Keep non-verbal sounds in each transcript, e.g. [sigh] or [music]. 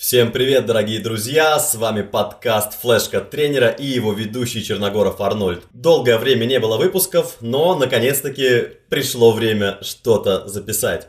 Всем привет, дорогие друзья! С вами подкаст Флешка тренера и его ведущий Черногоров Арнольд. Долгое время не было выпусков, но наконец-таки пришло время что-то записать.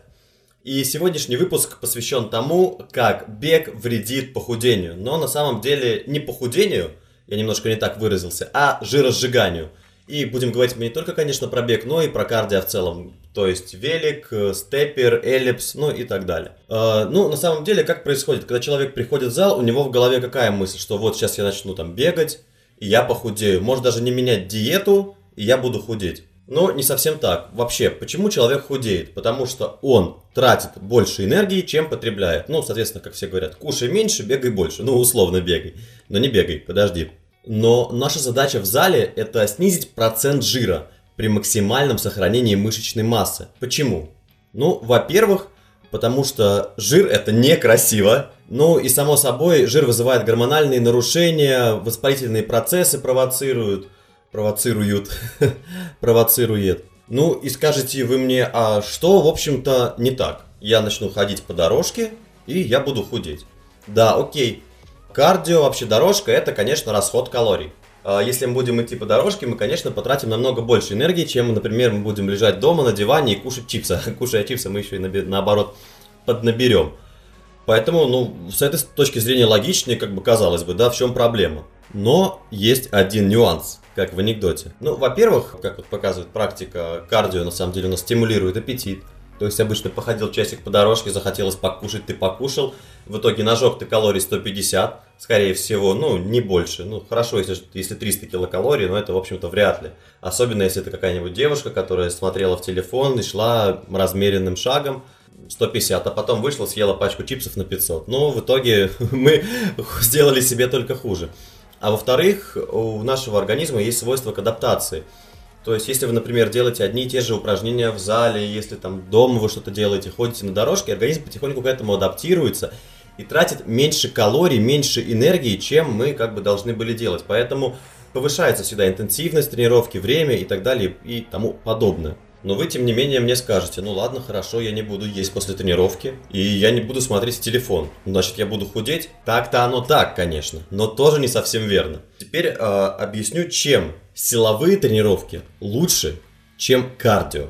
И сегодняшний выпуск посвящен тому, как бег вредит похудению. Но на самом деле не похудению, я немножко не так выразился, а жиросжиганию – и будем говорить мы не только, конечно, про бег, но и про кардио в целом. То есть велик, э, степер, эллипс, ну и так далее. Э, ну, на самом деле, как происходит? Когда человек приходит в зал, у него в голове какая мысль? Что вот сейчас я начну там бегать, и я похудею. Может даже не менять диету, и я буду худеть. Но не совсем так. Вообще, почему человек худеет? Потому что он тратит больше энергии, чем потребляет. Ну, соответственно, как все говорят, кушай меньше, бегай больше. Ну, условно бегай. Но не бегай, подожди. Но наша задача в зале – это снизить процент жира при максимальном сохранении мышечной массы. Почему? Ну, во-первых, потому что жир – это некрасиво. Ну и само собой, жир вызывает гормональные нарушения, воспалительные процессы провоцируют, провоцируют, [laughs] провоцирует. Ну и скажете вы мне, а что, в общем-то, не так? Я начну ходить по дорожке, и я буду худеть. Да, окей, Кардио, вообще дорожка, это, конечно, расход калорий. А если мы будем идти по дорожке, мы, конечно, потратим намного больше энергии, чем, например, мы будем лежать дома на диване и кушать чипсы. [laughs] Кушая чипсы, мы еще и наоборот поднаберем. Поэтому, ну, с этой точки зрения логичнее, как бы казалось бы, да, в чем проблема. Но есть один нюанс, как в анекдоте. Ну, во-первых, как вот показывает практика, кардио на самом деле у нас стимулирует аппетит. То есть обычно походил часик по дорожке, захотелось покушать, ты покушал. В итоге нажег ты калорий 150, скорее всего, ну, не больше. Ну, хорошо, если, если 300 килокалорий, но это, в общем-то, вряд ли. Особенно, если это какая-нибудь девушка, которая смотрела в телефон и шла размеренным шагом, 150, а потом вышла, съела пачку чипсов на 500. Ну, в итоге [laughs] мы сделали себе только хуже. А во-вторых, у нашего организма есть свойство к адаптации – то есть, если вы, например, делаете одни и те же упражнения в зале, если там дома вы что-то делаете, ходите на дорожке, организм потихоньку к этому адаптируется и тратит меньше калорий, меньше энергии, чем мы как бы должны были делать. Поэтому повышается всегда интенсивность тренировки, время и так далее и тому подобное. Но вы, тем не менее, мне скажете, ну ладно, хорошо, я не буду есть после тренировки, и я не буду смотреть телефон. Значит, я буду худеть? Так-то оно так, конечно, но тоже не совсем верно. Теперь э, объясню, чем силовые тренировки лучше, чем кардио.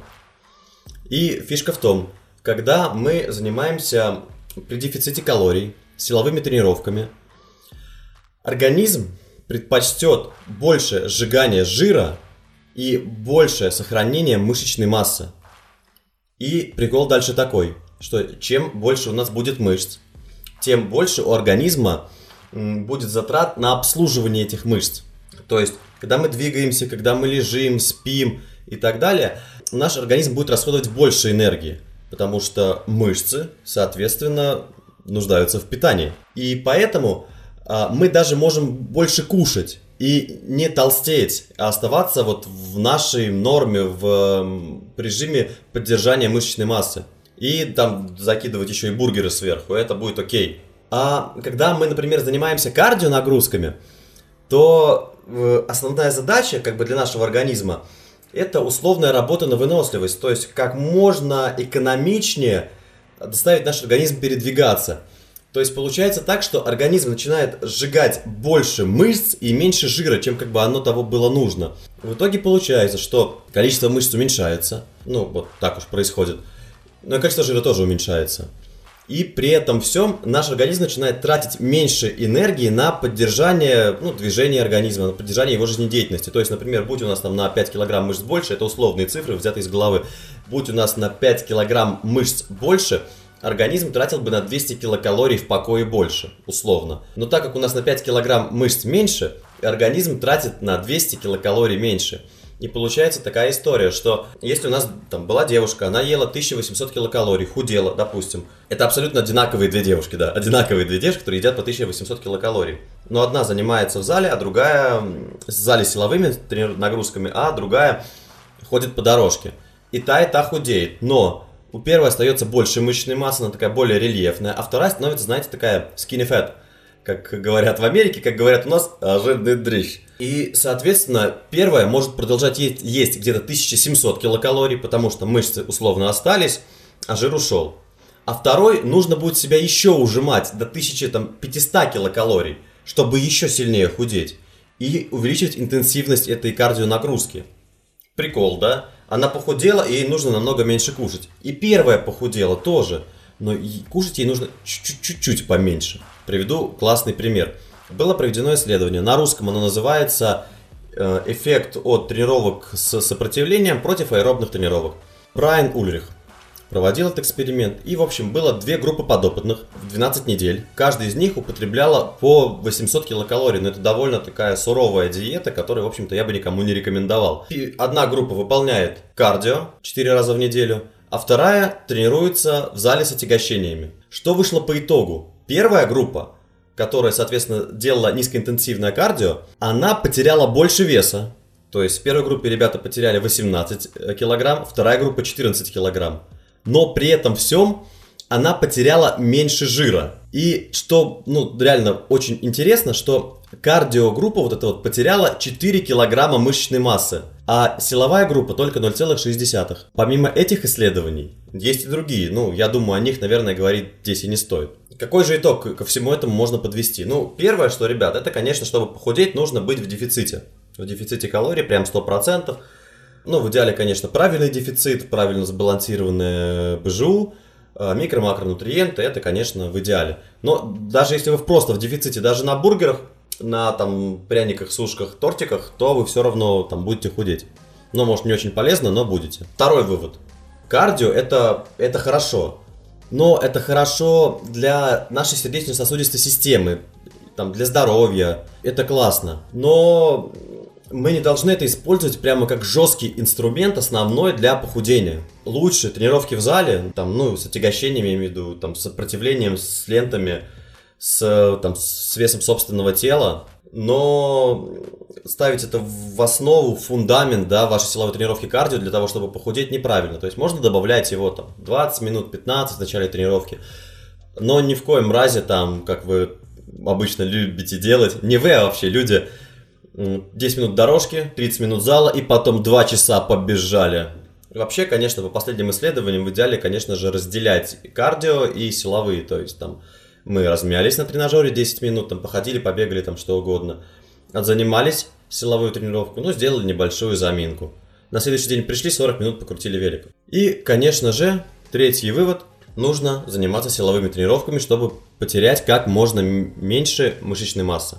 И фишка в том, когда мы занимаемся при дефиците калорий, силовыми тренировками, организм предпочтет больше сжигания жира и большее сохранение мышечной массы. И прикол дальше такой, что чем больше у нас будет мышц, тем больше у организма будет затрат на обслуживание этих мышц. То есть, когда мы двигаемся, когда мы лежим, спим и так далее, наш организм будет расходовать больше энергии, потому что мышцы, соответственно, нуждаются в питании. И поэтому а, мы даже можем больше кушать и не толстеть, а оставаться вот в нашей норме, в режиме поддержания мышечной массы. И там закидывать еще и бургеры сверху, это будет окей. А когда мы, например, занимаемся кардио нагрузками, то э, основная задача как бы для нашего организма это условная работа на выносливость, то есть как можно экономичнее заставить наш организм передвигаться. То есть получается так, что организм начинает сжигать больше мышц и меньше жира, чем как бы оно того было нужно. В итоге получается, что количество мышц уменьшается, ну вот так уж происходит, но и количество жира тоже уменьшается. И при этом всем наш организм начинает тратить меньше энергии на поддержание ну, движения организма, на поддержание его жизнедеятельности. То есть, например, будь у нас там на 5 килограмм мышц больше, это условные цифры, взятые из головы, будь у нас на 5 килограмм мышц больше – организм тратил бы на 200 килокалорий в покое больше, условно. Но так как у нас на 5 килограмм мышц меньше, организм тратит на 200 килокалорий меньше. И получается такая история, что если у нас там была девушка, она ела 1800 килокалорий, худела, допустим. Это абсолютно одинаковые две девушки, да, одинаковые две девушки, которые едят по 1800 килокалорий. Но одна занимается в зале, а другая в зале силовыми нагрузками, а другая ходит по дорожке. И та, и та худеет. Но у первой остается больше мышечной массы, она такая более рельефная, а вторая становится, знаете, такая skinny fat, как говорят в Америке, как говорят у нас, «А, жирный дрищ. И, соответственно, первая может продолжать есть, есть где-то 1700 килокалорий, потому что мышцы условно остались, а жир ушел. А второй нужно будет себя еще ужимать до 1500 килокалорий, чтобы еще сильнее худеть. И увеличить интенсивность этой кардионагрузки. Прикол, да? Она похудела, и ей нужно намного меньше кушать. И первая похудела тоже, но кушать ей нужно чуть-чуть поменьше. Приведу классный пример. Было проведено исследование, на русском оно называется э, «Эффект от тренировок с сопротивлением против аэробных тренировок». Брайан Ульрих проводил этот эксперимент. И, в общем, было две группы подопытных в 12 недель. Каждая из них употребляла по 800 килокалорий. Но это довольно такая суровая диета, которую, в общем-то, я бы никому не рекомендовал. И одна группа выполняет кардио 4 раза в неделю, а вторая тренируется в зале с отягощениями. Что вышло по итогу? Первая группа, которая, соответственно, делала низкоинтенсивное кардио, она потеряла больше веса. То есть в первой группе ребята потеряли 18 э, килограмм, вторая группа 14 килограмм но при этом всем она потеряла меньше жира. И что, ну, реально очень интересно, что кардиогруппа вот эта вот потеряла 4 килограмма мышечной массы, а силовая группа только 0,6. Помимо этих исследований, есть и другие. Ну, я думаю, о них, наверное, говорить здесь и не стоит. Какой же итог ко всему этому можно подвести? Ну, первое, что, ребят, это, конечно, чтобы похудеть, нужно быть в дефиците. В дефиците калорий прям 100%. Ну, в идеале, конечно, правильный дефицит, правильно сбалансированное БЖУ, а, микро-макронутриенты, это, конечно, в идеале. Но даже если вы просто в дефиците, даже на бургерах, на там пряниках, сушках, тортиках, то вы все равно там будете худеть. Ну, может, не очень полезно, но будете. Второй вывод. Кардио это, это хорошо. Но это хорошо для нашей сердечно-сосудистой системы, там, для здоровья. Это классно. Но мы не должны это использовать прямо как жесткий инструмент основной для похудения. Лучше тренировки в зале, там, ну, с отягощениями, я имею в виду, там, с сопротивлением, с лентами, с, там, с весом собственного тела, но ставить это в основу, фундамент, да, вашей силовой тренировки кардио для того, чтобы похудеть неправильно. То есть можно добавлять его там 20 минут, 15 в начале тренировки, но ни в коем разе там, как вы обычно любите делать, не вы, а вообще люди, 10 минут дорожки, 30 минут зала и потом 2 часа побежали. Вообще, конечно, по последним исследованиям в идеале, конечно же, разделять кардио и силовые. То есть там мы размялись на тренажере 10 минут, там походили, побегали, там что угодно. Занимались силовую тренировку, ну, сделали небольшую заминку. На следующий день пришли, 40 минут покрутили велик. И, конечно же, третий вывод. Нужно заниматься силовыми тренировками, чтобы потерять как можно меньше мышечной массы.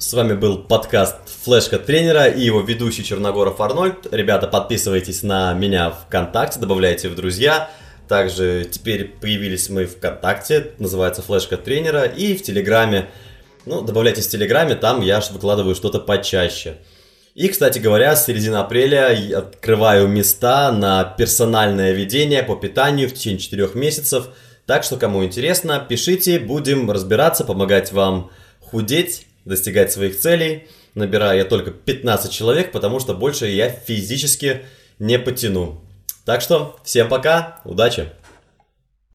С вами был подкаст Флешка тренера и его ведущий Черногоров Арнольд. Ребята, подписывайтесь на меня ВКонтакте, добавляйте в друзья. Также теперь появились мы ВКонтакте, называется Флешка тренера, и в Телеграме. Ну, добавляйтесь в Телеграме, там я выкладываю что-то почаще. И, кстати говоря, с середины апреля я открываю места на персональное ведение по питанию в течение 4 месяцев. Так что, кому интересно, пишите, будем разбираться, помогать вам худеть достигать своих целей. Набираю я только 15 человек, потому что больше я физически не потяну. Так что всем пока, удачи!